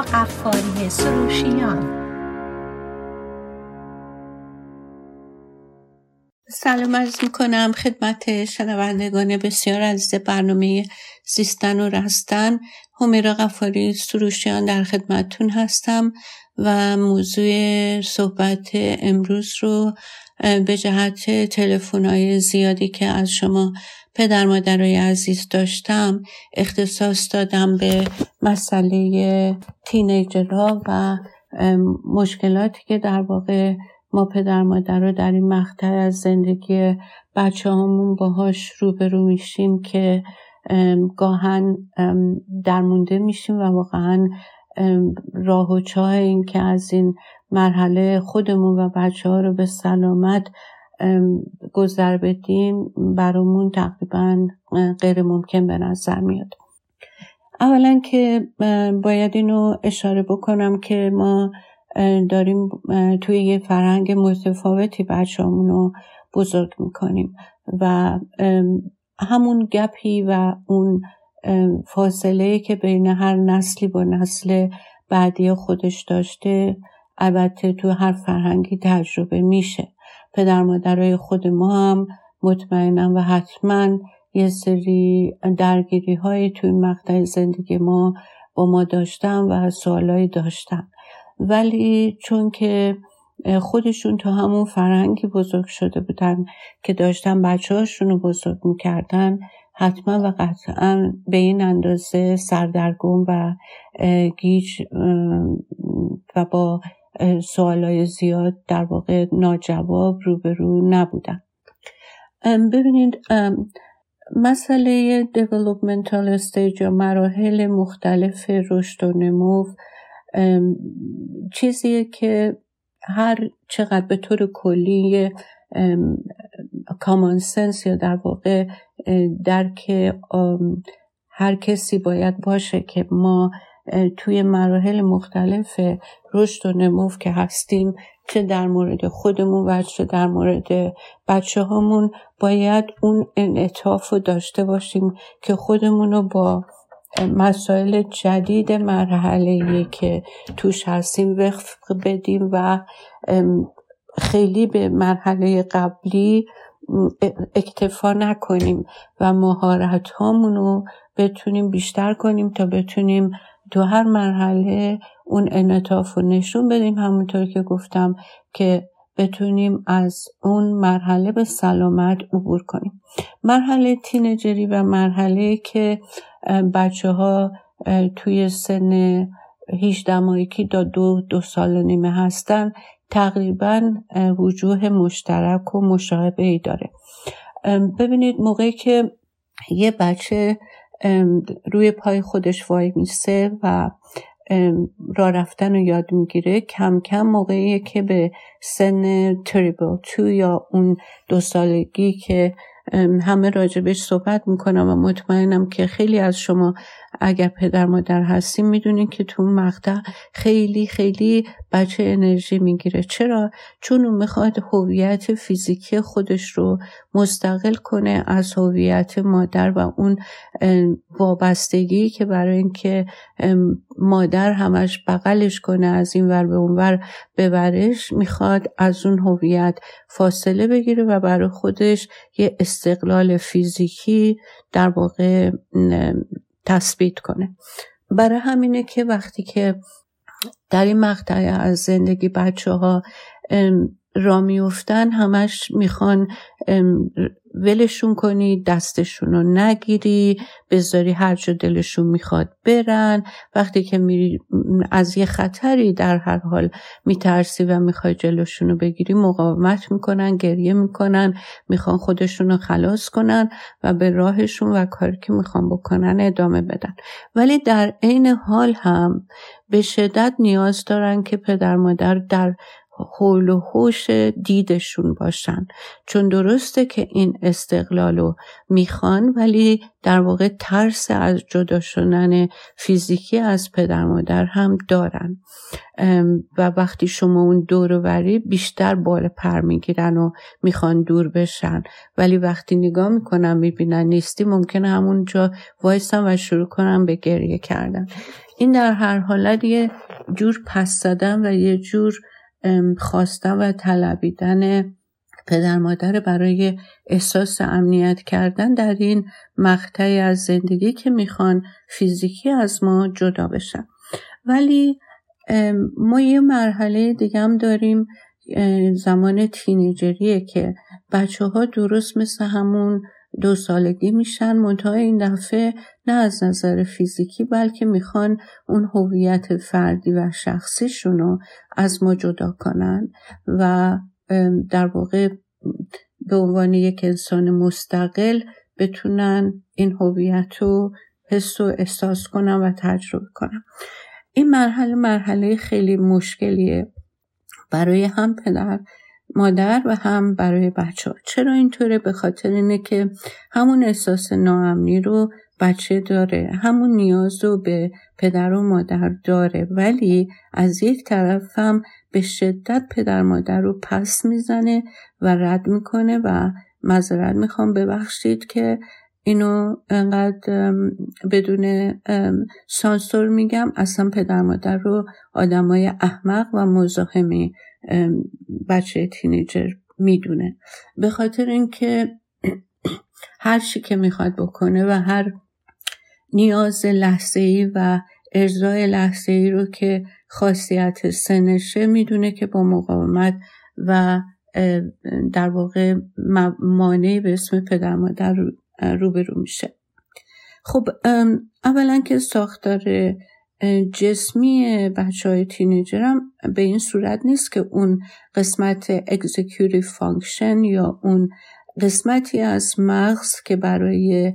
قفاری سروشیان. سلام عرض می‌کنم خدمت شنوندگان بسیار عزیز برنامه زیستن و رستن. همیرا قفاری سروشیان در خدمتتون هستم و موضوع صحبت امروز رو به جهت تلفن زیادی که از شما پدر مادرای عزیز داشتم اختصاص دادم به مسئله تینیجرها و مشکلاتی که در واقع ما پدر مادر رو در این مقطع از زندگی بچه همون باهاش روبرو میشیم که گاهن درمونده میشیم و واقعا راه و چاه این که از این مرحله خودمون و بچه ها رو به سلامت گذر بدیم برامون تقریبا غیر ممکن به نظر میاد. اولا که باید اینو اشاره بکنم که ما داریم توی یه فرهنگ متفاوتی بچه‌مون رو بزرگ می‌کنیم و همون گپی و اون فاصله که بین هر نسلی با نسل بعدی خودش داشته البته تو هر فرهنگی تجربه میشه. پدر مادرای خود ما هم مطمئنم و حتما یه سری درگیری های توی مقطع زندگی ما با ما داشتن و سوالایی داشتن. ولی چون که خودشون تو همون فرهنگی بزرگ شده بودن که داشتن بچه هاشون رو بزرگ می‌کردن حتما و قطعا به این اندازه سردرگم و گیج و با سوالای زیاد در واقع ناجواب روبرو نبودن ببینید مسئله developmental stage یا مراحل مختلف رشد و نمو چیزیه که هر چقدر به طور کلی کامان سنس یا در واقع درک هر کسی باید باشه که ما توی مراحل مختلف رشد و نمو که هستیم چه در مورد خودمون و چه در مورد بچه هامون باید اون انعطاف رو داشته باشیم که خودمون رو با مسائل جدید مرحله که توش هستیم وقف بدیم و خیلی به مرحله قبلی اکتفا نکنیم و مهارت رو بتونیم بیشتر کنیم تا بتونیم تو هر مرحله اون انعطاف رو نشون بدیم. همونطور که گفتم که بتونیم از اون مرحله به سلامت عبور کنیم. مرحله تینجری و مرحله که بچه ها توی سن 18 ماهگی تا دو دو سال نیمه هستن تقریبا وجوه مشترک و مشابه ای داره. ببینید موقعی که یه بچه روی پای خودش وای میسه و راه رفتن رو یاد می‌گیره. کم کم موقعی که به سن تریبل تو یا اون دو سالگی که همه راجبش صحبت می‌کنم و مطمئنم که خیلی از شما اگر پدر مادر هستیم می‌دونین که تو اون مقطع خیلی خیلی بچه انرژی می‌گیره. چرا؟ چون اون می‌خواد هویت فیزیکی خودش رو مستقل کنه از هویت مادر و اون وابستگی که برای اینکه مادر همش بغلش کنه از این ور به اون ور ببرش می‌خواد از اون هویت فاصله بگیره و برای خودش یه استقلال فیزیکی در واقع تثبیت کنه. برای همینه که وقتی که در این مقطع از زندگی بچه ها را میفتن همش می‌خوان ولشون کنی دستشون رو نگیری بذاری هر جا دلشون می‌خواد برن. وقتی که میری از یه خطری در هر حال میترسی و می‌خوای جلوشون رو بگیری مقاومت می‌کنن گریه می‌کنن می‌خوان خودشون رو خلاص کنن و به راهشون و کاری که می‌خوان بکنن ادامه بدن. ولی در عین حال هم به شدت نیاز دارن که پدر مادر در حول و حوش دیدشون باشن. چون درسته که این استقلال رو می‌خوان ولی در واقع ترس از جدا شدن فیزیکی از پدر مادر هم دارن. و وقتی شما اون دور وری بیشتر بال پر می‌گیرن و می‌خوان دور بشن. ولی وقتی نگاه می‌کنن می‌بینن نیستی ممکنه همونجا وایسن و شروع کنن به گریه کردن. این در هر حالت یه جور پس زدن و یه جور خواستن و طلبیدن پدر مادر برای احساس امنیت کردن در این مقطعی از زندگی که می‌خوان فیزیکی از ما جدا بشن. ولی ما یه مرحله دیگه هم داریم زمان تینیجریه که بچه ها درست مثل همون دو سالگی میشن منتها این دفعه نه از نظر فیزیکی بلکه می‌خوان اون هویت فردی و شخصیشون رو از ما جدا کنن و در واقع به عنوان یک انسان مستقل بتونن این هویت رو حس و احساس کنن و تجربه کنن. این مرحله مرحله خیلی مشکلیه. برای هم پدر مادر و هم برای بچه ها. چرا اینطوره به خاطر اینه که همون احساس ناامنی رو بچه داره همون نیاز رو به پدر و مادر داره ولی از یک طرف هم به شدت پدر مادر رو پس می‌زنه و رد می‌کنه و مذارت می‌خوام ببخشید که اینو انقدر بدون سانسور میگم. اصلا پدر مادر رو آدمای احمق و مزاحمی بچه تینیجر می‌دونه. به خاطر اینکه هر چی که می‌خواد بکنه و هر نیاز لحظه ای و ارزای لحظه ای رو که خاصیت سنشه می‌دونه که با مقاومت و در واقع مانعی به اسم پدر مادر روبرو میشه. خب اولا که ساختار جسمی بچه های teenager هم به این صورت نیست که اون قسمت executive function یا اون قسمتی از مغز که برای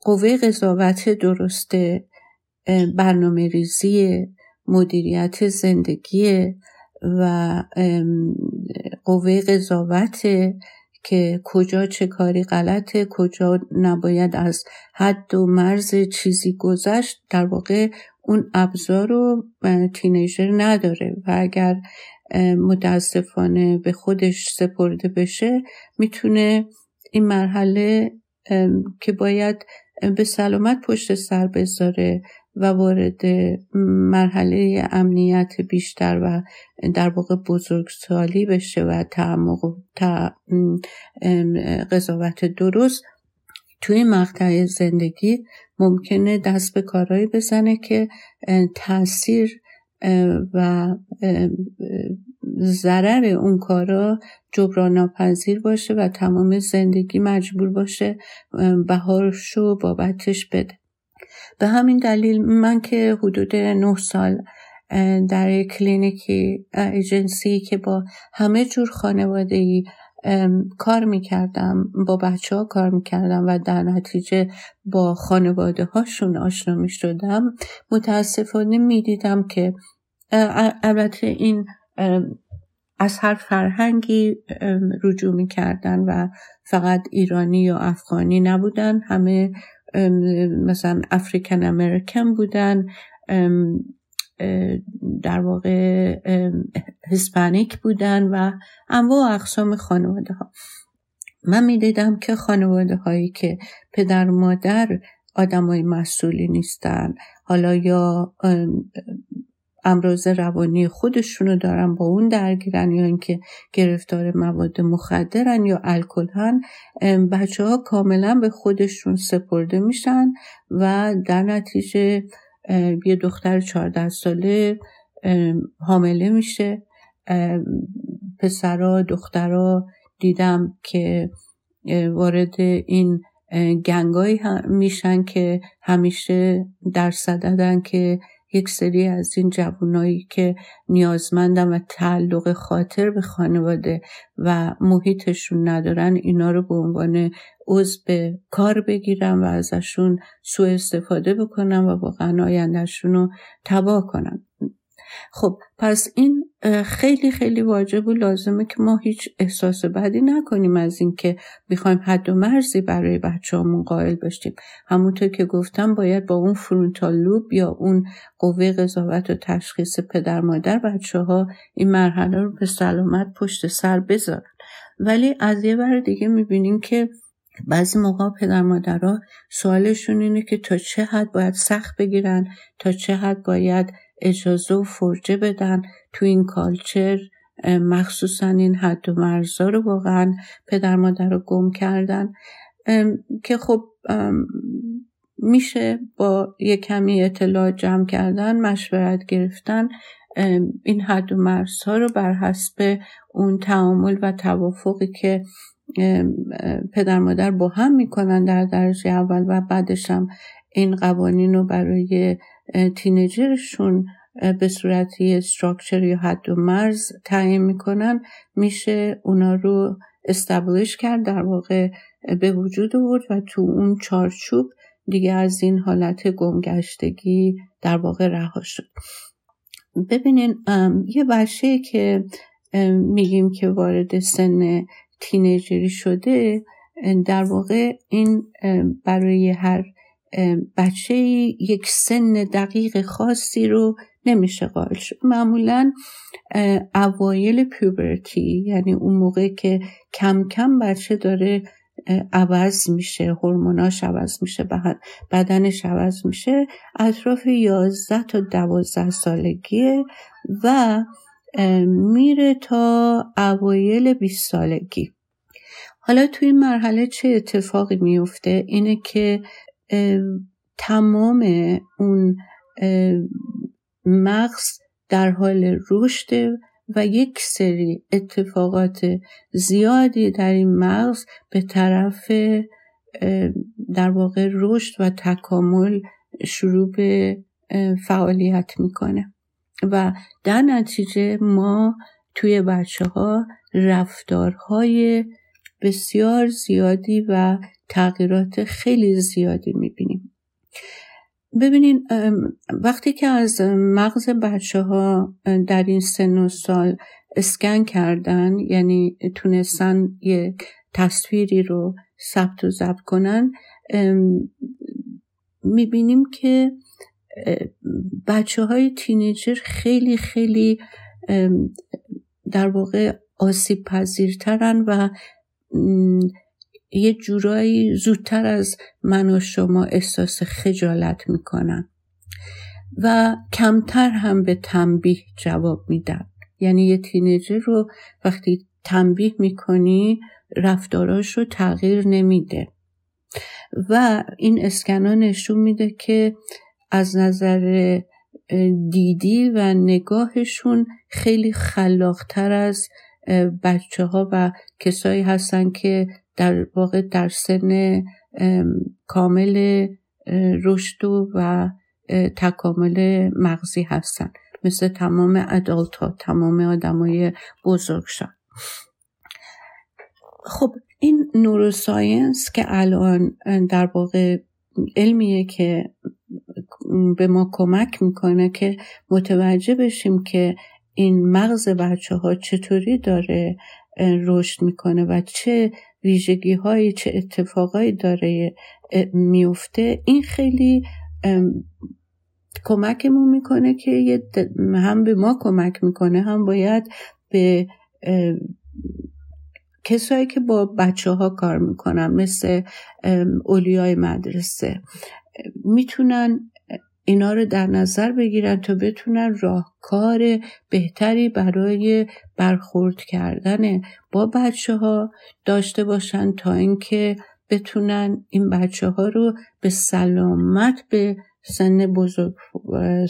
قوه قضاوت درست برنامه ریزی مدیریت زندگی و قوه قضاوت که کجا چه کاری غلطه کجا نباید از حد و مرز چیزی گذشت. در واقع اون ابزار رو تینیجر نداره و اگر متاسفانه به خودش سپرده بشه می‌تونه این مرحله که باید به سلامت پشت سر بذاره و وارد مرحله امنیت بیشتر و در واقع بزرگسالی بشه و تعمق و قضاوت درست توی مقطع زندگی ممکنه دست به کارهایی بزنه که تاثیر و ضرر اون کارا جبران ناپذیر باشه و تمام زندگی مجبور باشه بهارش رو بابتش بده. به همین دلیل من که حدود نه سال در کلینیکی ایجنسی که با همه جور خانواده ای کار می‌کردم با بچه ها کار می‌کردم و در نتیجه با خانواده هاشون آشنا می‌شدم متاسفانه می‌دیدم که البته این از هر فرهنگی رجوع می‌کردن و فقط ایرانی یا افغانی نبودن همه مثلا افریکن امریکن بودن در واقع هسپانیک بودن و انواع اقسام خانواده ها من می‌دیدم که خانواده هایی که پدر مادر آدمای مسئولی نیستن حالا یا امراض روانی خودشونو دارن با اون درگیرن یا اینکه گرفتار مواد مخدرن یا الکلن بچه ها کاملا به خودشون سپرده میشن و در نتیجه یه دختر چهارده ساله حامله میشه. پسرا دخترا دیدم که وارد این گنگایی میشن که همیشه در صددن که یک سری از این جوانایی که نیازمندن و تعلق خاطر به خانواده و محیطشون ندارن اینا رو به عنوان عضو به کار بگیرن و ازشون سوء استفاده بکنن و واقعا آیندهشون رو تباه کنن. خب پس این خیلی خیلی واجب و لازمه که ما هیچ احساس بدی نکنیم از اینکه می‌خوایم حد و مرزی برای بچه‌هامون قائل باشیم همونطور که گفتم باید با اون فرونتال لوب یا اون قوه قضاوت و تشخیص پدر مادر بچه ها این مرحله رو به سلامت پشت سر بذارن. ولی از یه بر دیگه می‌بینیم که بعضی موقع پدر مادرها سوالشون اینه که تا چه حد باید سخت بگیرن تا چه حد باید اجازه و فرجه بدن. تو این کالچر مخصوصا این حد و مرزا رو واقعا پدر مادر رو گم کردن. که خب میشه با یه کمی اطلاع جمع کردن مشورت گرفتن. این حد و مرزها رو بر حسب اون تعامل و توافقی که پدر مادر با هم می‌کنن در درجه اول و بعدش هم این قوانین رو برای تینیجرشون به صورت یه استراکچر یا حد و مرز تعیین می‌کنن میشه اونا رو استبلیش کرد در واقع به وجود آورد و تو اون چارچوب دیگه از این حالت گمگشتگی در واقع رها شد. ببینین یه بچه که میگیم که وارد سن تینیجری شده در واقع این برای هر بچه یک سن دقیق خاصی رو نمیشه قائل شد. معمولا اوایل پیوبرتی یعنی اون موقع که کم کم بچه داره عوض میشه هورموناش عوض میشه بدنش عوض میشه اطراف 11 تا 12 سالگیه و میره تا اوایل 20 سالگی. حالا توی این مرحله چه اتفاقی میفته؟ اینه که تمام اون مغز در حال رشد و یک سری اتفاقات زیادی در این مغز به طرف در واقع رشد و تکامل شروع به فعالیت می‌کنه. و در نتیجه ما توی بچه ها رفتارهای بسیار زیادی و تغییرات خیلی زیادی می‌بینیم. ببینین وقتی که از مغز بچه ها در این سن و سال اسکن کردن یعنی تونستن یه تصویری رو ثبت و ضبط کنن می‌بینیم که بچه های تینیجر خیلی خیلی در واقع آسیب پذیرترن و یه جورایی زودتر از من و شما احساس خجالت می‌کنن و کمتر هم به تنبیه جواب میدن یعنی یه تینیجر رو وقتی تنبیه می‌کنی رفتاراش رو تغییر نمیده. و این اسکنا نشون میده که از نظر دیدی و نگاهشون خیلی خلاقتر از بچه ها و کسایی هستن که در واقع در سن کامل رشد و تکامل مغزی هستن. مثل تمام ادالت ها تمام آدمای بزرگشان. خب این نوروساینس که الان در واقع علمیه که به ما کمک می‌کنه که متوجه بشیم که این مغز بچه ها چطوری داره رشد می‌کنه و چه ویژگی های چه اتفاقایی داره میفته این خیلی کمکمون می‌کنه که هم به ما کمک می‌کنه هم باید به کسایی که با بچه ها کار می‌کنن مثل اولیای مدرسه می‌تونن اینا رو در نظر بگیرن تا بتونن راهکار بهتری برای برخورد کردن با بچه ها داشته باشن تا اینکه بتونن این بچه ها رو به سلامت به سن بزرگ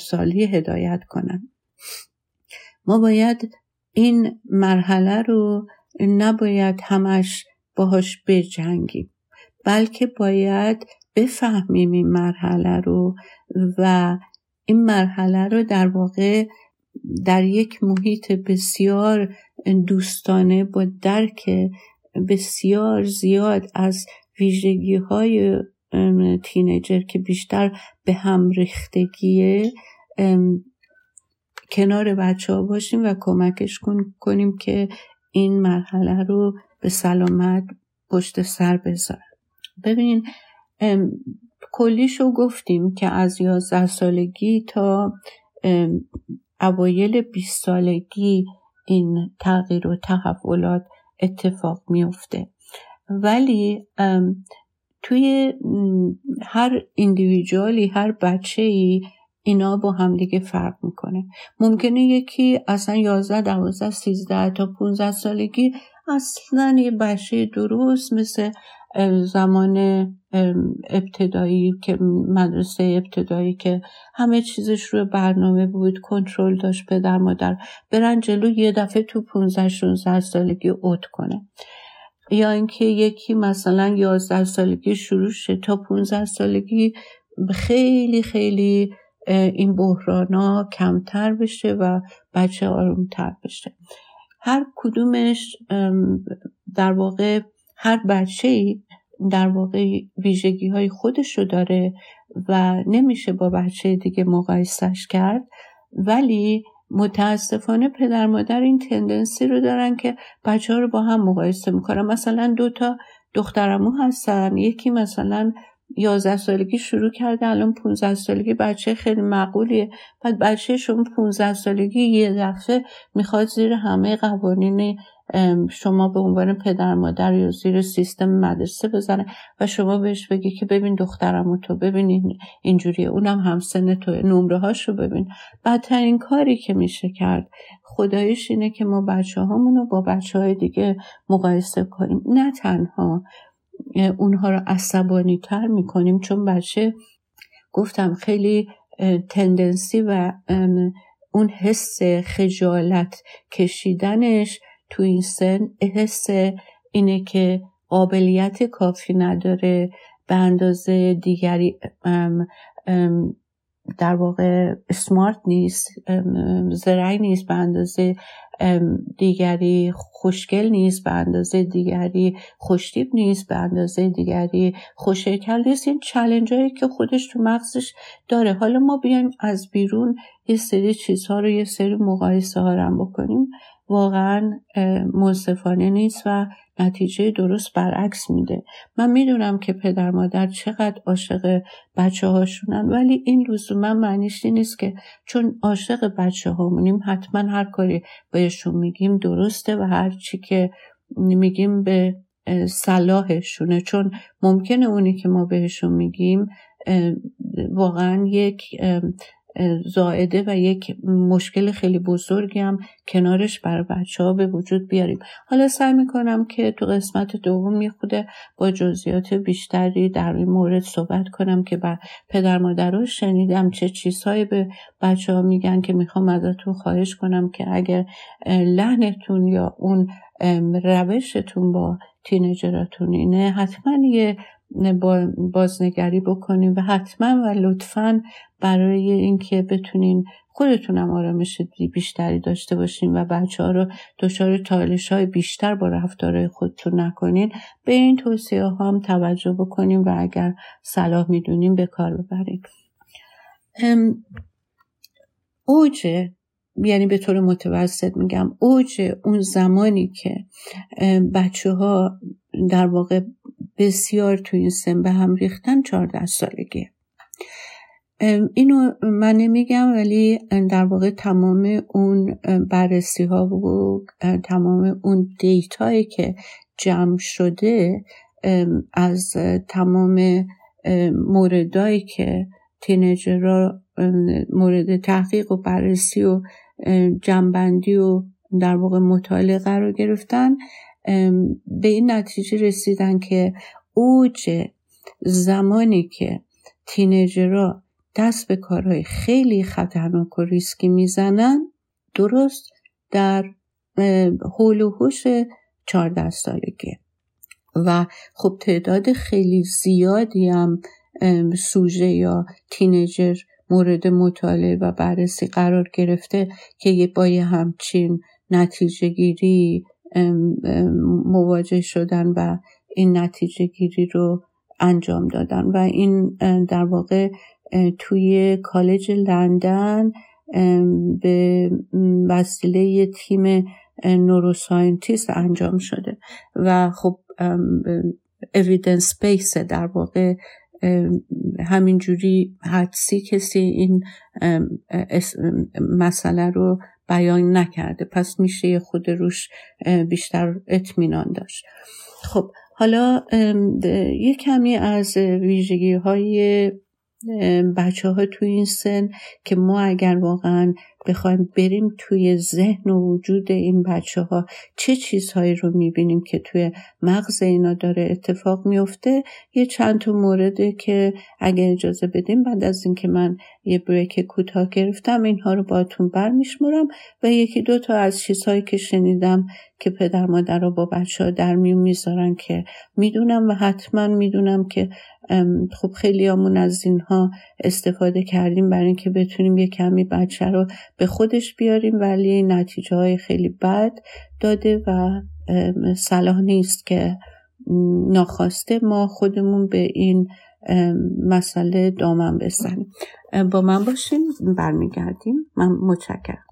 سالی هدایت کنن. ما باید این مرحله رو نباید همش باهاش بجنگیم بلکه باید بفهمیم این مرحله رو و این مرحله رو در واقع در یک محیط بسیار دوستانه با درک بسیار زیاد از ویژگی های تینیجر که بیشتر به هم ریختگیه کنار بچه ها باشیم و کمکش کنیم که این مرحله رو به سلامت پشت سر بذار ببینین کلیشو گفتیم که از یازده سالگی تا اوایل 20 سالگی این تغییر و تحولات اتفاق میفته ولی توی هر ایندیویجوالی هر بچه ای اینا با همدیگه فرق می‌کنه. ممکنه یکی اصلا 11 12 13 تا 15 سالگی اصلا یه بچه درست مثل زمان ابتدایی که مدرسه ابتدایی که همه چیزش روی برنامه بود کنترل داشت پدر مادر برن جلو یه دفعه تو 15 16 سالگی اوت کنه. یا اینکه یکی مثلا 11 سالگی شروع شه تا 15 سالگی خیلی خیلی این بحرانا کمتر بشه و بچه آرومتر بشه. هر کدومش در واقع هر بچه ای در واقع ویژگی های خودش رو داره و نمیشه با بچه دیگه مقایسش کرد ولی متاسفانه پدر مادر این تندنسی رو دارن که بچه ها رو با هم مقایسه می‌کنن. مثلا دوتا دخترمو هستن یکی مثلا یازده سالگی شروع کرده الان 15 سالگی بچه خیلی معقولیه. بعد بچه شما 15 سالگی یه دفعه می‌خواد زیر همه قوانین شما به عنوان پدر مادر یا زیر سیستم مدرسه بزنه و شما بهش بگی که ببین دخترم و تو ببین اینجوریه اونم همسن تو نمره هاش رو ببین. بدترین کاری که میشه کرد خدایش اینه که ما بچه رو با بچه های دیگه مقایسه کنیم. نه تنها اونها رو عصبانی تر می‌کنیم چون بچه گفتم خیلی تندنسی و اون حس خجالت کشیدنش تو این سن حس اینه که قابلیت کافی نداره به اندازه دیگری در واقع سمارت نیست زرعی نیست به اندازه دیگری خوشگل نیست به اندازه دیگری خوشتیب نیست به اندازه دیگری خوشکل نیست. این چلنج هایی که خودش تو مغزش داره. حالا ما بیایم از بیرون یه سری چیزها رو یه سری مقایسه ها رو بکنیم. واقعا منصفانه نیست و نتیجه درست برعکس میده. من می‌دونم که پدر مادر چقدر عاشق بچه هاشونن ولی این لزوما معنیش نیست که چون عاشق بچه هامونیم حتما هر کاری بهشون میگیم درسته و هر چی که میگیم به صلاحشونه. چون ممکنه اونی که ما بهشون میگیم واقعا یک زائده و یک مشکل خیلی بزرگی هم کنارش برای بچه ها به وجود بیاریم. حالا سعی می‌کنم که تو قسمت دوم یه با جزئیات بیشتری در این مورد صحبت کنم که بر پدر مادر شنیدم چه چیزهایی به بچه ها میگن که می‌خوام ازتون خواهش کنم که اگر لحنتون یا اون روشتون با تینجراتون اینه حتما یه بازنگری بکنیم و حتما و لطفا برای اینکه بتونین خودتونم آرامش بیشتری داشته باشین و بچه ها رو دچار تالش های بیشتر با رفتارهای خودتون نکنین به این توصیه ها هم توجه بکنیم و اگر صلاح می‌دونیم به کار ببریم اوج یعنی به طور متوسط میگم اوج اون زمانی که بچه ها در واقع بسیار تو این سن به هم ریختن چهارده سالگی اینو من نمیگم ولی در واقع تمام اون بررسی ها و تمام اون دیتایی که جمع شده از تمام موردایی که تینجرها مورد تحقیق و بررسی و جنبندی و در واقع مطالعه قرار گرفتن به این نتیجه رسیدن که اوج زمانی که تینیجرها دست به کارهای خیلی خطرناک و ریسکی می‌زنن درست در حول و حوش 14 سالگی. و خب تعداد خیلی زیادی هم سوژه یا تینیجر مورد مطالعه و بررسی قرار گرفته که با یه همچین نتیجه گیری مواجه شدن و این نتیجه گیری رو انجام دادن. و این در واقع توی کالج لندن به وسیله تیم نوروساینتیست انجام شده. و خب اویدنس بیس در واقع همینجوری حدسی کسی این مسئله رو بیان نکرده. پس میشه خود روش بیشتر اطمینان داشت. خب حالا یه کمی از ویژگی های بچه ها تو این سن که ما اگر واقعا بخوایم بریم توی ذهن و وجود این بچه ها چه چیزهایی رو می‌بینیم که توی مغز اینا داره اتفاق میفته یه چند تا مورده که اگر اجازه بدیم بعد از اینکه من یه بریک کوتاه گرفتم اینها رو باتون برمیشمرم و یکی دو تا از چیزهایی که شنیدم که پدر مادر رو با بچه ها در میون می‌ذارن که می‌دونم و حتما می‌دونم که خب خیلی آمون از اینها استفاده کردیم برای اینکه بتونیم یه کمی بچه رو به خودش بیاریم ولی نتیجه های خیلی بد داده و صلاح نیست که ناخواسته ما خودمون به این مسئله دامن بزنیم. با من باشین برمیگردیم. من متشکرم.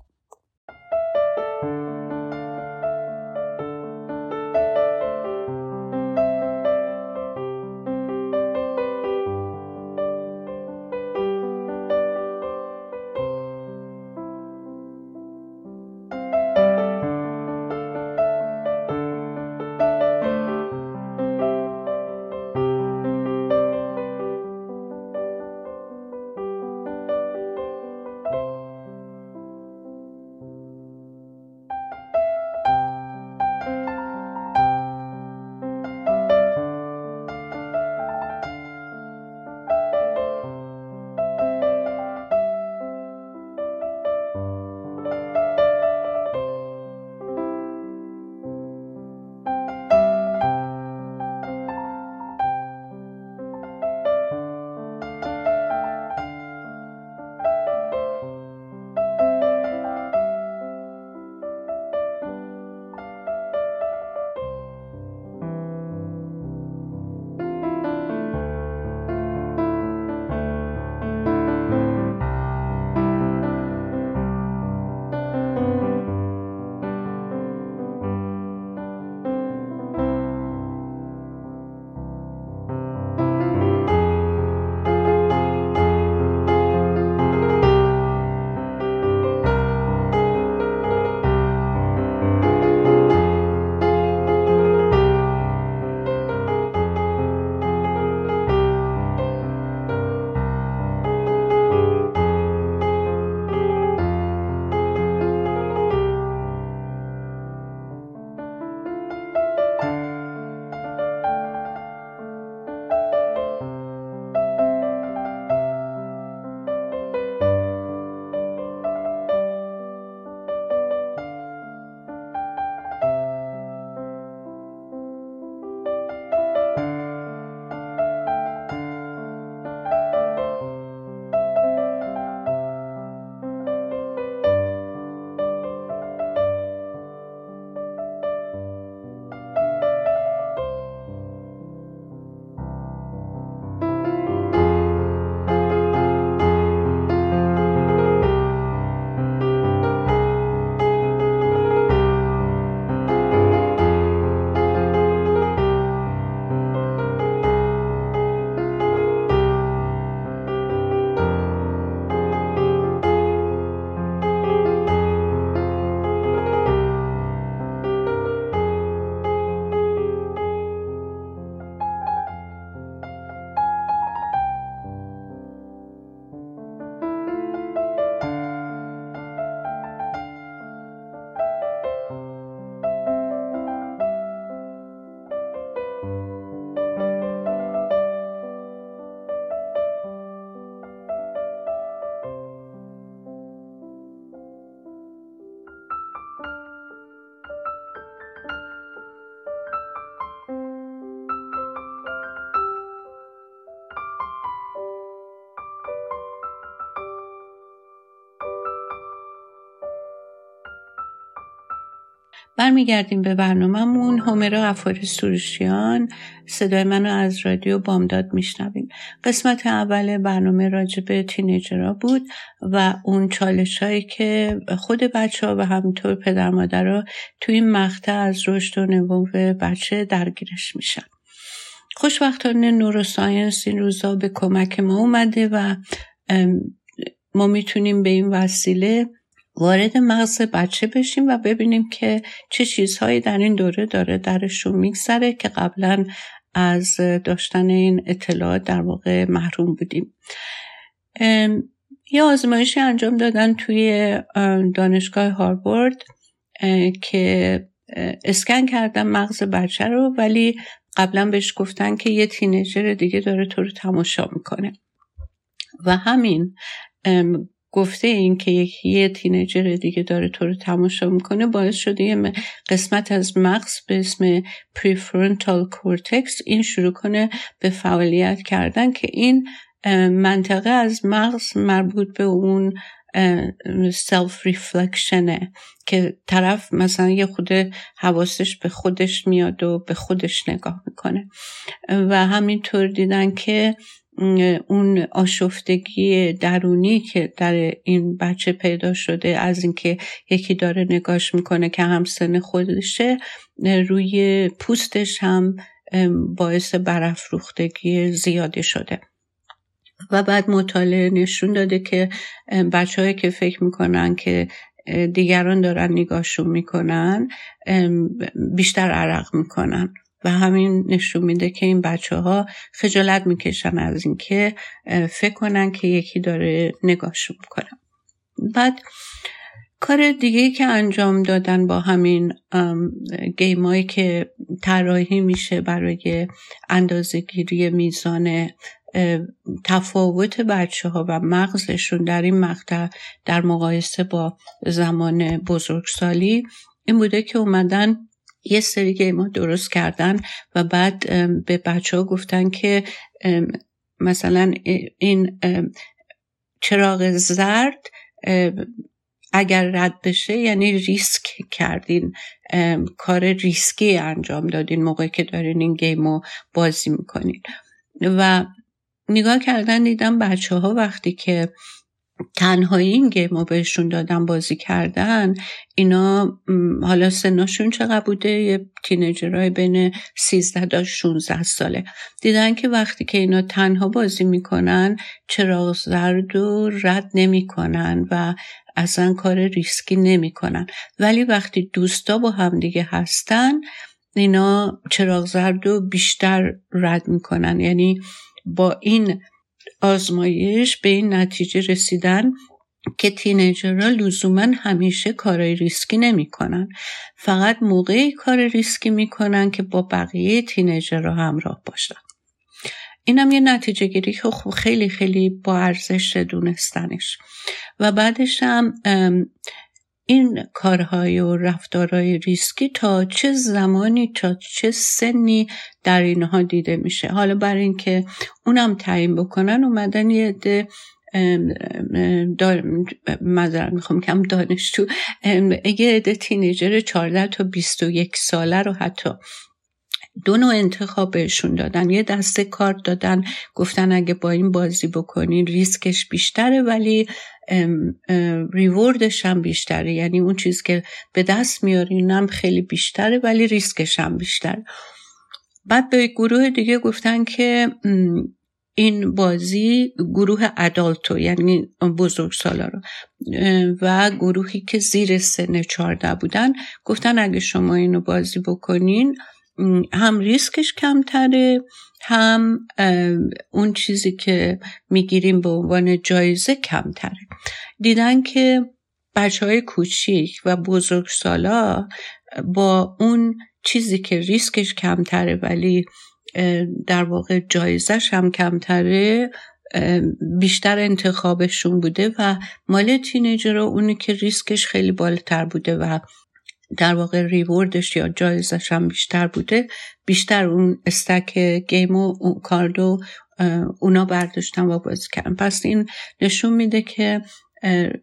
برمیگردیم به برنامهمون. هومرا غفاری سروشیان صدای منو از رادیو بامداد میشنویم قسمت اول برنامه راجع به تینیجرها بود و اون چالش هایی که خود بچه ها و همینطور پدر مادر توی این مقطع از رشد و نمو بچه درگیرش میشن. خوشبختانه نوروساینس این روزا به کمک ما اومده و ما می‌تونیم به این وسیله وارد مغز بچه بشیم و ببینیم که چه چیزهایی در این دوره داره درشون میگذره که قبلا از داشتن این اطلاعات در واقع محروم بودیم. یه آزمایشی انجام دادن توی دانشگاه هاروارد که اسکن کردن مغز بچه رو ولی قبلا بهش گفتن که یه تینیجر دیگه داره تو رو تماشا می‌کنه. و همین گفته این که یه teenager دیگه داره تو رو تماشا می‌کنه باعث شده یه قسمت از مغز به اسم prefrontal cortex این شروع کنه به فعالیت کردن که این منطقه از مغز مربوط به اون self reflection ه که طرف مثلا یه خود حواسش به خودش میاد و به خودش نگاه می‌کنه. و همینطور دیدن که اون آشفتگی درونی که در این بچه پیدا شده از اینکه یکی داره نگاش می‌کنه که هم سن خودشه روی پوستش هم باعث برافروختگی زیادی شده. و بعد مطالعه نشون داده که بچه که فکر می‌کنن که دیگران دارن نگاهشون می‌کنن بیشتر عرق می‌کنن. و همین نشون میده که این بچه ها خجالت می‌کشن از اینکه فکر کنن که یکی داره نگاهشون می‌کنه. بعد کار دیگه که انجام دادن با همین گیمایی که طراحی میشه برای اندازهگیری میزان تفاوت بچه ها و مغزشون در این مقطع در مقایسه با زمان بزرگسالی این بوده که اومدن یه سری game ا درست کردن و بعد به بچه ها گفتن که مثلا این چراغ زرد اگر رد بشه یعنی ریسک کردین کار ریسکی انجام دادین موقعی که دارین این game و بازی می‌کنین. و نگاه کردن دیدم بچه ها وقتی که تنهایی این گیم رو بهشون دادن بازی کردن اینا حالا سناشون چقدر بوده؟ یه تینیجرهای بین 13 تا 16 ساله. دیدن که وقتی که اینا تنها بازی می‌کنن چراغ زرد و رد نمی‌کنن و اصلا کار ریسکی نمی‌کنن. ولی وقتی دوستا با همدیگه هستن اینا چراغ زرد رو بیشتر رد می‌کنن. یعنی با این آزمایش به این نتیجه رسیدن که teenager ها لزوما همیشه کارای ریسکی نمی‌کنن. فقط موقعی کار ریسکی می‌کنن که با بقیه teenager ها همراه باشن. اینم یه نتیجه گیری که خب خیلی خیلی با ارزش دونستنش. و بعدش هم این کارهای و رفتارهای ریسکی تا چه زمانی تا چه سنی در اینها دیده میشه. حالا برای اینکه اونم تعیین بکنن اومدن یه عده مذارم می‌خوام کم دانشجو یه عده تینیجر 14 تا 21 ساله رو حتی دو نوع انتخاب بهشون دادن. یه دسته کارت دادن گفتن اگه با این بازی بکنین ریسکش بیشتره ولی ریوردش هم بیشتره. یعنی اون چیز که به دست میارین هم خیلی بیشتره ولی ریسکش هم بیشتره. بعد به گروه دیگه گفتن که این بازی گروه ادالتو یعنی بزرگ سالا رو و گروهی که زیر سن 14 بودن گفتن اگه شما اینو بازی بکنین هم ریسکش کمتره هم اون چیزی که می‌گیریم به عنوان جایزه کمتره. دیدن که بچه های کوچیک و بزرگ سالا با اون چیزی که ریسکش کمتره ولی در واقع جایزش هم کمتره بیشتر انتخابشون بوده و مال teenager اونی که ریسکش خیلی بالاتر بوده و در واقع reward ش یا جایزش هم بیشتر بوده. بیشتر اون stack game و اون کاردو اونا برداشتن و بازی کردن. پس این نشون میده که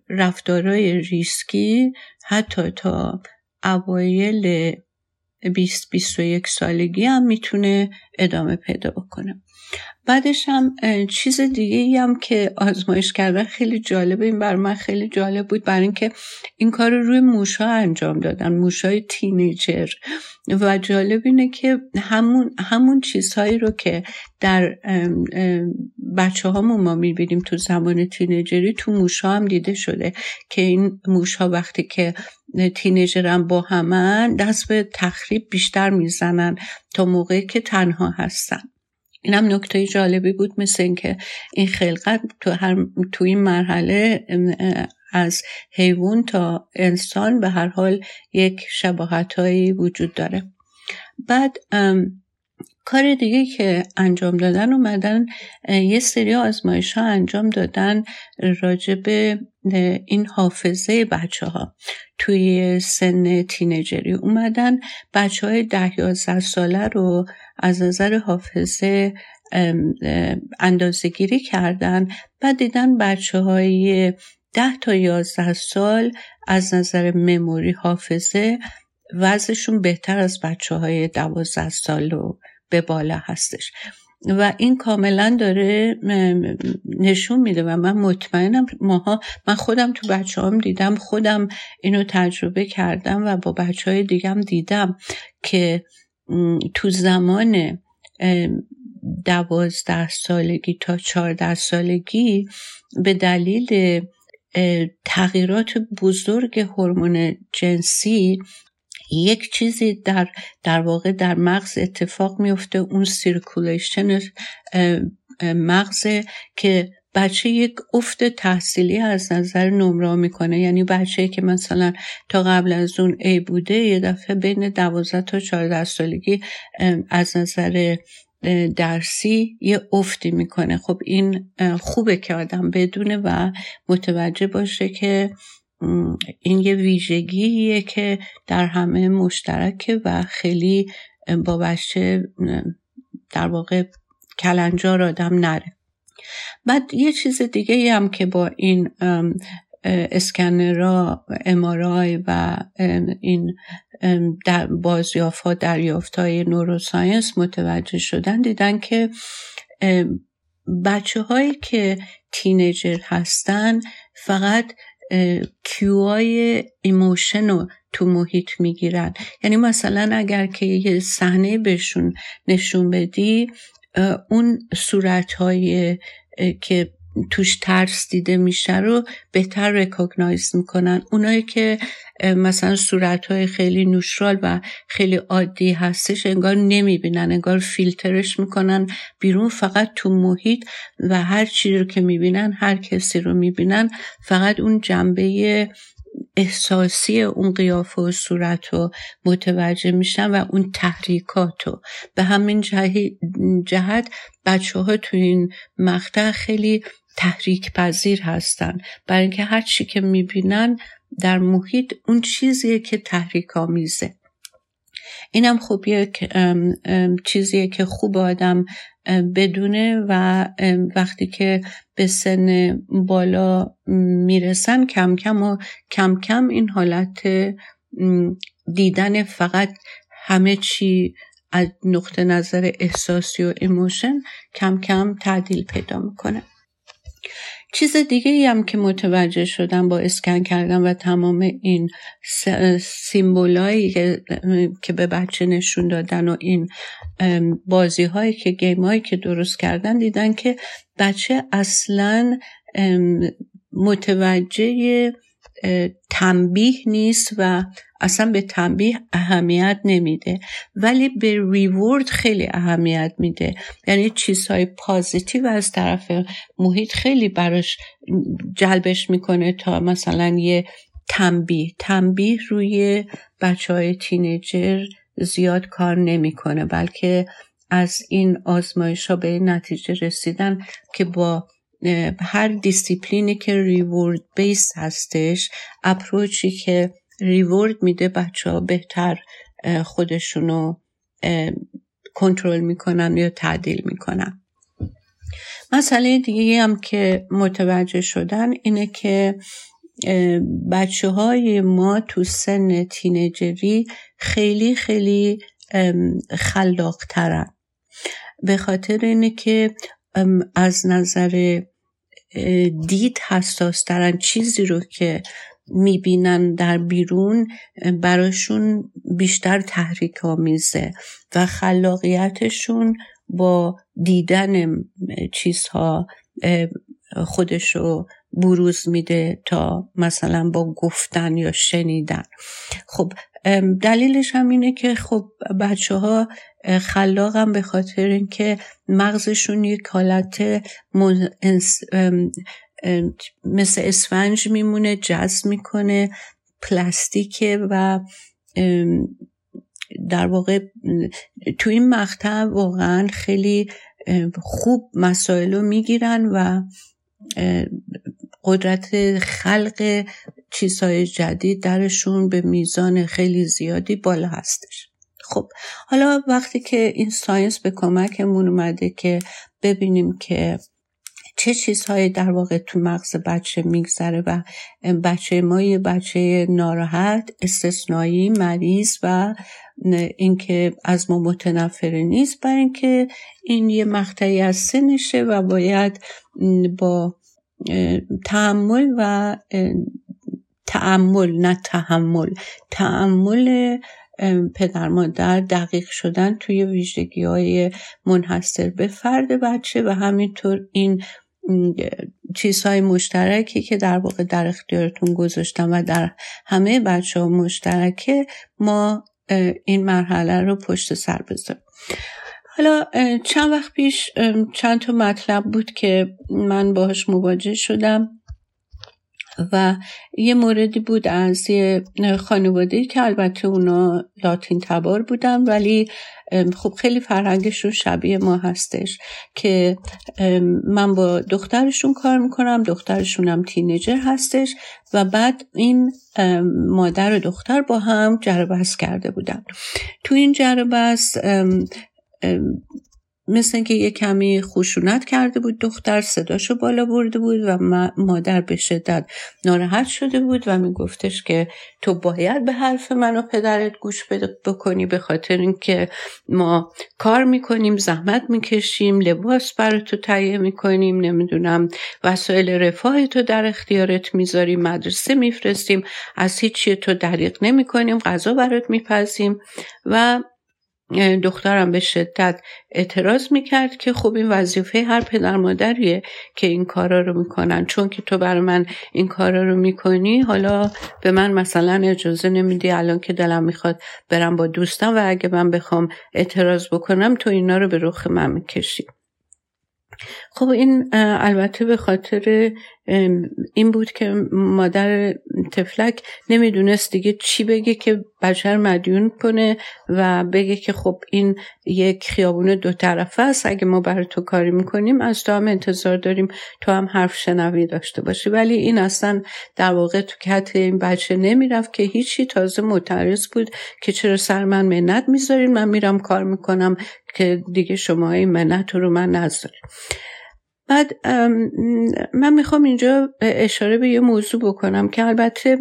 رفتارهای ریسکی حتی تا اوایل 20-21 سالگی هم می‌تونه ادامه پیدا بکنه. بعدش هم چیز دیگه ای هم که آزمایش کردن خیلی جالبه. این بر من خیلی جالب بود برای اینکه این کار رو روی موشا انجام دادن موشای تینیجر. و جالب اینه که همون, همون چیزهایی رو که در بچه هامون ما می‌بینیم تو زمان تینیجری تو موشا هم دیده شده که این موشا وقتی که تینیجرم با همن دست به تخریب بیشتر می‌زنن تا موقعی که تنها هستن. اینم نکته جالبی بود مثل اینکه این خلقت تو, هر تو این مرحله از حیوان تا انسان به هر حال یک شباهت وجود داره. بعد کار دیگه که انجام دادن اومدن یه سری آزمایش ها انجام دادن راجع به این حافظه بچه ها توی سن تینجری اومدن. بچه های ده یازده ساله رو از نظر حافظه اندازه گیری کردن بعد دیدن بچه های ده تا یازده سال از نظر مموری حافظه وضعشون بهتر از بچه های دوازده سال و به بالا هستش. و این کاملا داره نشون میده و من مطمئنم ماها من خودم تو بچه هم دیدم خودم اینو تجربه کردم و با بچه های دیگم دیدم که تو زمان دوازده سالگی تا چهارده سالگی به دلیل تغییرات بزرگ هورمون جنسی یک چیزی در در واقع در مغز اتفاق میفته اون circulation مغز که بچه یک افت تحصیلی از نظر نمره می‌کنه. یعنی بچه که مثلا تا قبل از اون A بوده یه دفعه بین دوازده تا چهارده سالگی از نظر درسی یه افتی می‌کنه. خب این خوبه که آدم بدونه و متوجه باشه که این یه ویژگیه که در همه مشترکه و خیلی با بچه در واقع کلنجار آدم نره. بعد یه چیز دیگه هم که با این اسکنرا امارای و این بازیافت ها دریافت های neuroscience متوجه شدن دیدن که بچه هایی که teenager هستن فقط cue های emotion رو تو محیط می‌گیرن. یعنی مثلا اگر که یه صحنه بهشون نشون بدی اون صورت که توش ترس دیده میشه رو بهتر recognize می‌کنن. اونایی که مثلا صورت های خیلی نوشرال و خیلی عادی هستش انگار نمی‌بینن انگار فیلترش می‌کنن بیرون فقط تو محیط و هر چی رو که می‌بینن هر کسی رو می‌بینن فقط اون جنبه احساسی اون قیافه و صورت رو متوجه میشن و اون تحریکات رو. به همین جهت بچه ها تو این مقطع خیلی تحریک پذیر هستن. برای اینکه هر چی که می‌بینن در محیط اون چیزیه که تحریک آمیزه اینم خوب یک چیزیه که خوب آدم بدونه و وقتی که به سن بالا می‌رسن کم کم و کم کم این حالت دیدن فقط همه چی از نقطه نظر احساسی و emotion کم کم تعدیل پیدا می‌کنه. چیز دیگه ای هم که متوجه شدم با اسکن کردن و تمام این سیمبولایی که به بچه نشون دادن و این بازی هایی که گیم هایی که درست کردن دیدن که بچه اصلا متوجه تنبیه نیست و اصلا به تنبیه اهمیت نمیده. ولی به reward خیلی اهمیت میده. یعنی چیزهای positive از طرف محیط خیلی براش جلبش می‌کنه تا مثلا یه تنبیه. تنبیه روی بچه های teenager زیاد کار نمی‌کنه بلکه از این آزمایش ها به نتیجه رسیدن که با هر دیسیپلینی که reward base هستش اپروچی که ریورد میده بچه ها بهتر خودشونو کنترل می‌کنن یا تعدیل می‌کنن. مسئله دیگه هم که متوجه شدن اینه که بچه های ما تو سن تینجری خیلی خیلی خلاق ترن به خاطر اینه که از نظر دید حساس ترن چیزی رو که می‌بینن در بیرون براشون بیشتر تحریک آمیزه و خلاقیتشون با دیدن چیزها خودش رو بروز میده تا مثلا با گفتن یا شنیدن. خب دلیلش هم اینه که خب بچه ها خلاقم به خاطر اینکه مغزشون یک حالت مثل اسفنج میمونه جذب می‌کنه پلاستیکه و در واقع تو این مقطع واقعا خیلی خوب مسائل رو می‌گیرن و قدرت خلق چیزهای جدید درشون به میزان خیلی زیادی بالا هستش. خب حالا وقتی که این ساینس به کمکمون اومده که ببینیم که چه چیزهایی در واقع تو مغز بچه میگذره و بچه ما یه بچه ناراحت استثنایی مریض و اینکه از ما متنفره نیست برای اینکه این یه مقطعی از سنشه و باید با تحمل و تعمل نه تحمل. تعمل پدر مادر دقیق شدن توی ویژگی های منحصر به فرد بچه و همینطور این چیزهای مشترکی که در واقع در اختیارتون گذاشتم و در همه بچه ها مشترکه ما این مرحله رو پشت سر بذاریم. حالا چند وقت پیش چند تا مطلب بود که من باهاش مواجه شدم. و یه موردی بود از یه خانواده که البته اونا لاتین تبار بودن ولی خب خیلی فرهنگشون شبیه ما هستش که من با دخترشون کار می‌کنم دخترشونم تینیجر هستش و بعد این مادر و دختر با هم جربست کرده بودن. تو این جربست مثل اینکه یه کمی خشونت کرده بود دختر صداشو بالا برده بود و مادر به شدت ناراحت شده بود و میگفتش که تو باید به حرف من و پدرت گوش بکنی به خاطر اینکه ما کار می‌کنیم زحمت می‌کشیم لباس برای تو تهیه می‌کنیم نمی‌دونم وسایل رفاه تو در اختیارت می‌ذاریم مدرسه میفرستیم از هیچی تو دریق نمی‌کنیم غذا برات میپزیم و دخترم به شدت اعتراض می‌کرد که خب این وظیفه هر پدر مادریه که این کارا رو می‌کنن. چون که تو برای من این کارا رو می‌کنی حالا به من مثلا اجازه نمیدی الان که دلم می‌خواد برم با دوستم و اگه من بخوام اعتراض بکنم تو اینا رو به رخ من می‌کشی. خب این البته به خاطر این بود که مادر تفلک نمی‌دونست دیگه چی بگه که بشر مدیون کنه و بگه که خب این یک خیابون دو طرفه است اگه ما برای تو کاری می‌کنیم از تو هم انتظار داریم تو هم حرف شنوی داشته باشی. ولی این اصلا در واقع تو کت این بچه نمی‌رفت که هیچی. تازه معترض بود که چرا سر من منت می‌ذارین؟ من میرم کار می‌کنم. که دیگه شما این منت رو من نذارین بعد من می‌خوام اینجا اشاره به یه موضوع بکنم که البته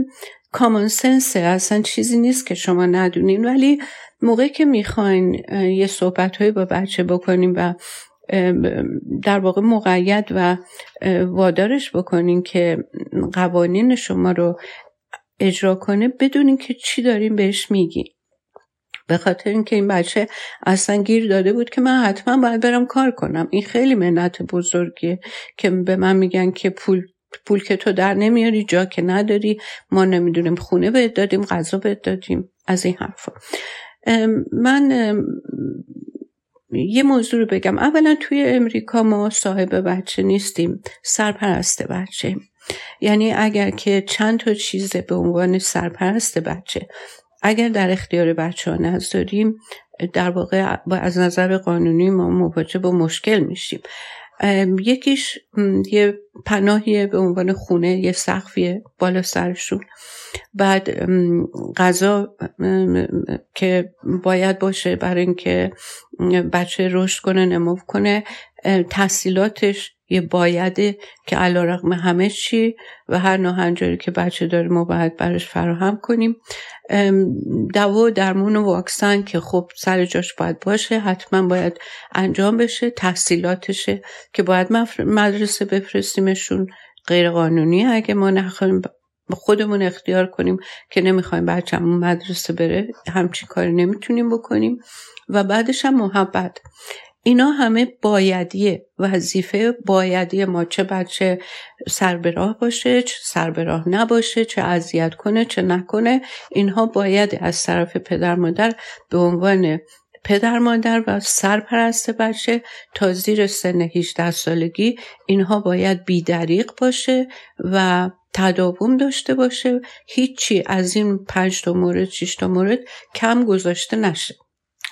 کامن سنسه اصلا چیزی نیست که شما ندونین. ولی موقعی که می‌خواین یه صحبت با بچه بکنیم و در واقع مقید و وادارش بکنین که قوانین شما رو اجرا کنه بدونین که چی داریم بهش میگین. به خاطر اینکه این بچه اصلا گیر داده بود که من حتما باید برم کار کنم. این خیلی منت بزرگیه که به من میگن که پول پول که تو در نمیاری جا که نداری. ما نمی‌دونیم خونه بهت دادیم غذا بهت دادیم. از این حرفا. من یه موضوع رو بگم. اولا توی امریکا ما صاحب بچه نیستیم سرپرست بچه. یعنی اگر که چند تا چیز به عنوان سرپرست بچه اگر در اختیار بچه ها نذاریم در واقع از نظر قانونی ما مواجه با مشکل میشیم. یکیش یه پناهیه به عنوان خونه یه سقفیه بالا سرشون. بعد غذا که باید باشه برای اینکه بچه رشد کنه نمو کنه. تحصیلاتش یه بایده که علا رقم همه چی و هر ناهنجاری که بچه داره ما باید براش فراهم کنیم. دوا درمون و واکسن که خب سر جاش باید باشه حتما باید انجام بشه تحصیلاتشه که باید مدرسه بفرستیمشون غیر قانونی اگه ما نخواهیم خودمون اختیار کنیم که نمی‌خوایم بچه‌مون مدرسه بره همچین کاری نمی‌تونیم بکنیم. و بعدش هم محبت. اینا همه بایدیه وظیفه بایدی ما چه بچه سر به راه باشه چه سر به راه نباشه چه اذیت کنه چه نکنه اینها باید از طرف پدر مادر به عنوان پدر مادر و سرپرست بچه تا زیر سن 18 سالگی اینها باید بیدریق باشه و تداوم داشته باشه. هیچی از این پنج تا مورد شش تا مورد کم گذاشته نشه.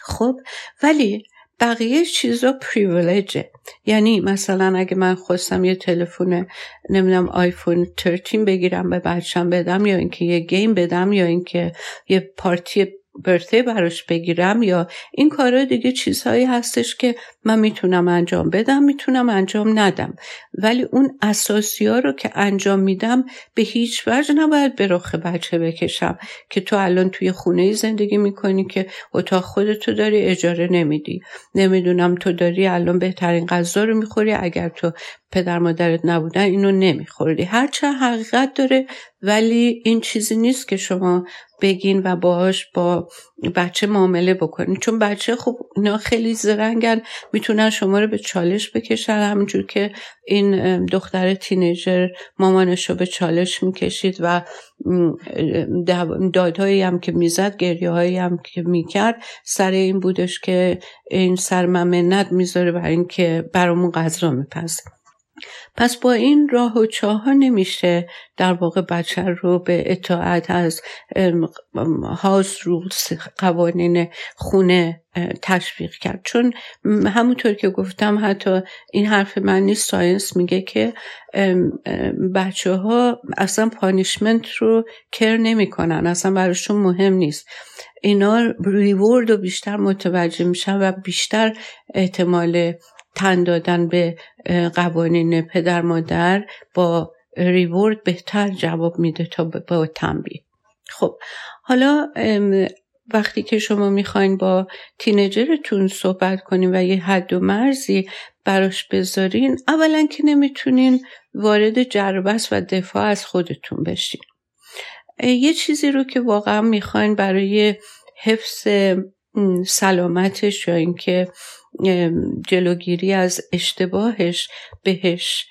خب ولی بقیه چیزا پریویلیجه یعنی مثلا اگه من خواستم یه تلفن نمی‌دونم آیفون 13 بگیرم به بچم بدم یا اینکه یه گیم بدم یا اینکه یه پارتی برته براش بگیرم یا این کارا دیگه چیزهایی هستش که من می‌تونم انجام بدم می‌تونم انجام ندم. ولی اون اساسی ها رو که انجام میدم به هیچ وجه نباید به رخ بچه بکشم که تو الان توی خونه زندگی می‌کنی که اتاق خودتو داری اجاره نمیدی. نمی‌دونم تو داری الان بهترین غذا رو می‌خوری اگر تو پدر مادرت نبودن اینو نمیخوردی. هرچه حقیقت داره ولی این چیزی نیست که شما بگین و باهاش با بچه معامله بکنین. چون بچه خب اینا خیلی زرنگن می‌تونن شما رو به چالش بکشن. همینجور که این دختر تینیجر مامانش رو به چالش می‌کشید و دادهایی هم که می‌زد گریه هایی هم که می‌کرد سر این بودش که این سرممنت می‌ذاره برای اینکه برامون غذا میپزه. پس با این راه و چاه ها نمیشه در واقع بچه رو به اطاعت از house rules قوانین خونه تشویق کرد. چون همونطور که گفتم حتی این حرف من نیست science میگه که بچه ها اصلا punishment رو care نمی‌کنن اصلا براشون مهم نیست. اینا reward رو بیشتر متوجه میشن و بیشتر احتمال تن دادن به قوانین پدر مادر با ریورد بهتر جواب میده تا با تنبیه. خب حالا وقتی که شما می‌خواین با تینجرتون صحبت کنین و یه حد و مرزی براش بذارین اولا که نمی‌تونین وارد جربس و دفاع از خودتون بشین. یه چیزی رو که واقعا می‌خواین برای حفظ سلامتش یا اینکه جلوگیری از اشتباهش بهش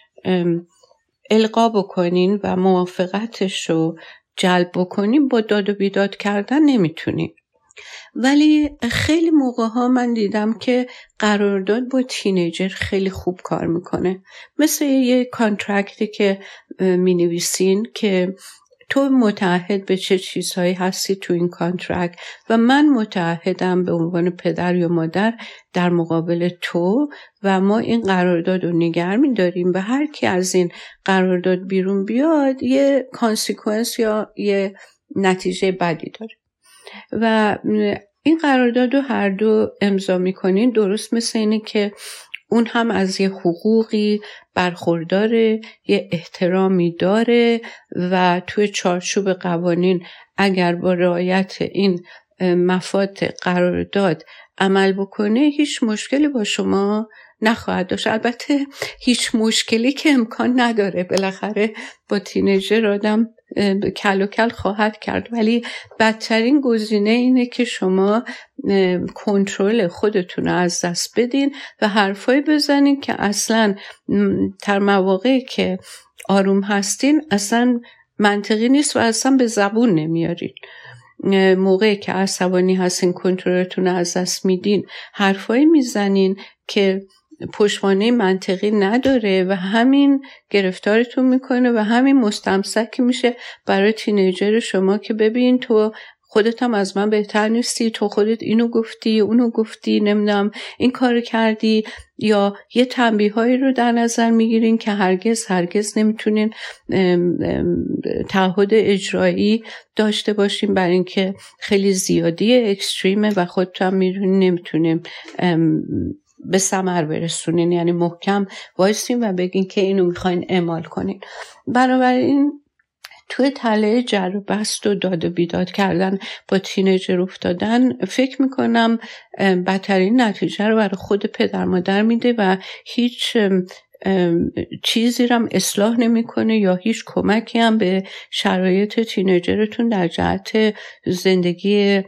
القا بکنین و موافقتش رو جلب بکنین. با داد و بیداد کردن نمی‌تونین. ولی خیلی موقع ها من دیدم که قرارداد با تینیجر خیلی خوب کار می‌کنه. مثل یه کانترکتی که می نویسین که تو متعهد به چه چیزهایی هستی تو این contract و من متعهدم به عنوان پدر یا مادر در مقابل تو و ما این قرارداد رو نگر میداریم و هر کی از این قرارداد بیرون بیاد یه consequence یا یه نتیجه بدی داره. و این قرارداد رو هر دو امضا می‌کنین درست مثل اینه که اون هم از یه حقوقی برخورداره یه احترامی داره و توی چارچوب قوانین اگر با رعایت این مفاد قرارداد عمل بکنه هیچ مشکلی با شما نخواهد داشت. البته هیچ مشکلی که امکان نداره. بالاخره با تینیجر آدم کل و کل خواهد کرد. ولی بدترین گزینه اینه که شما کنترل خودتون رو از دست بدین و حرفایی بزنین که اصلا در مواقعی که آروم هستین اصلا منطقی نیست و اصلا به زبون نمیارین. موقعی که عصبانی هستین کنترلتون رو از دست میدین حرفایی می‌زنین که پشتوانه منطقی نداره و همین گرفتارتون می‌کنه و همین مستمسک میشه برای تینیجر شما که ببین تو خودت هم از من بهتر نیستی تو خودت اینو گفتی اونو گفتی نمی‌دونم این کار کردی یا یه تنبیه هایی رو در نظر می‌گیرین که هرگز هرگز نمی‌تونین تعهد اجرایی داشته باشین برای اینکه خیلی زیادی اکستریمه و خودتون هم می‌دونین نمی‌تونیم به ثمر برسونین یعنی محکم وایسین و بگین که اینو می‌خواین اعمال کنین. بنابراین توی تله جر و بست و داد و بیداد کردن با تینیجر افتادن فکر می‌کنم بدترین نتیجه رو برای خود پدر مادر میده و هیچ چیزی رو هم اصلاح نمی‌کنه یا هیچ کمکی هم به شرایط تینیجرتون در جهت زندگی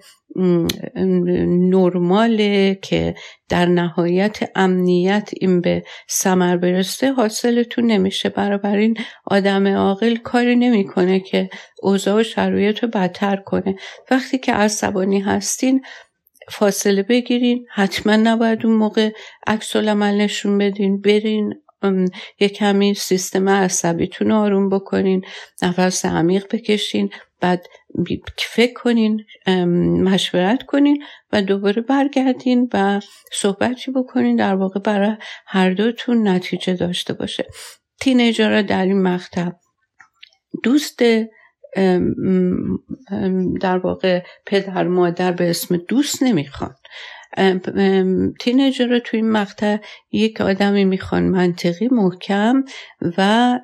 نرماله که در نهایت امنیت این به سمر برسته حاصلتون نمیشه. بنابراین آدم عاقل کاری نمی‌کنه که اوضاع و شرایط رو بدتر کنه. وقتی که عصبانی هستین فاصله بگیرین. حتما نباید اون موقع عکس نشون بدین. برین یه کمی سیستم عصبیتون رو آروم بکنین. نفس عمیق بکشین. بعد فکر کنین مشورت کنین و دوباره برگردین و صحبتی بکنین در واقع برای هر دوتون نتیجه داشته باشه. تینیجر در این مقطع دوست در واقع پدر مادر به اسم دوست نمی‌خوان. تینیجر رو توی این مقطع یک آدمی می‌خوان منطقی محکم و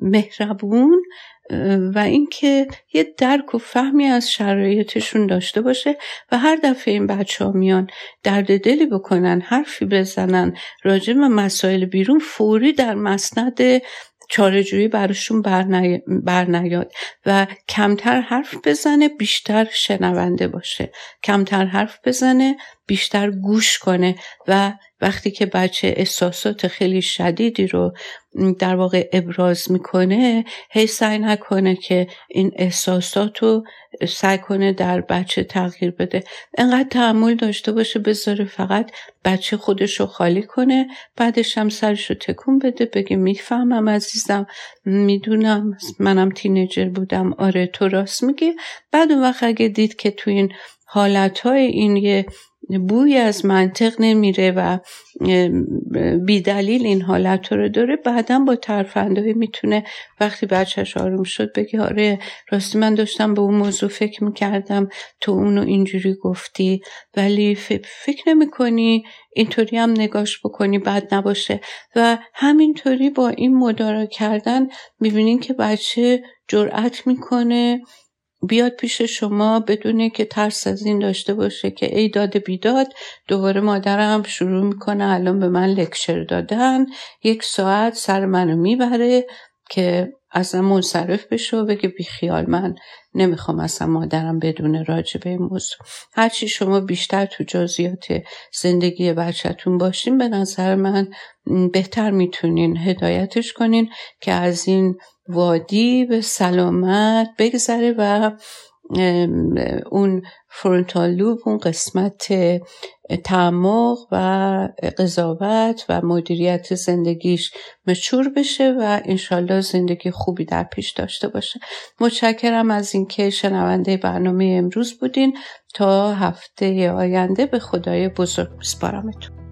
مهربون و اینکه یه درک و فهمی از شرایطشون داشته باشه و هر دفعه این بچه ها میان درد دلی بکنن حرفی بزنن راجع به مسائل بیرون فوری در مسند چارجویی براشون برنیاد و کمتر حرف بزنه بیشتر شنونده باشه. کمتر حرف بزنه بیشتر گوش کنه و وقتی که بچه احساسات خیلی شدیدی رو در واقع ابراز می‌کنه هی سعی نکنه که این احساسات رو سعی کنه در بچه تغییر بده. انقدر تحمل داشته باشه بذاره فقط بچه خودش رو خالی کنه بعدش هم سرش رو تکون بده بگه می‌فهمم عزیزم می‌دونم منم تینیجر بودم آره تو راست میگی. بعد اون وقت اگه دید که تو این حالت های این یه بوی از منطق نمیره و بیدلیل این حالت رو داره. بعدا با ترفندهای می‌تونه وقتی بچهش آروم شد بگه آره راستی من داشتم به اون موضوع فکر می‌کردم تو اونو اینجوری گفتی. ولی فکر نمی کنی اینطوری هم نگاش بکنی بد نباشه. و همینطوری با این مدارا کردن می‌بینین که بچه جرأت می‌کنه بیاد پیش شما بدونه که ترس از این داشته باشه که ای داد بیداد دوباره مادرم شروع می‌کنه الان به من لکچر دادن. یک ساعت سر منو می‌بره که اصلا منصرف بشه و بگه بیخیال من نمی‌خوام اصلا مادرم بدون راجع به این موضوع. هرچی شما بیشتر تو جزئیات زندگی بچهتون باشین به نظر من بهتر می‌تونین هدایتش کنین که از این وادی به سلامت بگذره و اون فرونتال لوب اون قسمت تعمق و قضاوت و مدیریت زندگیش مچور بشه و انشالله زندگی خوبی در پیش داشته باشه. متشکرم از اینکه شنونده برنامه امروز بودین. تا هفته آینده به خدای بزرگ. بسپارمتون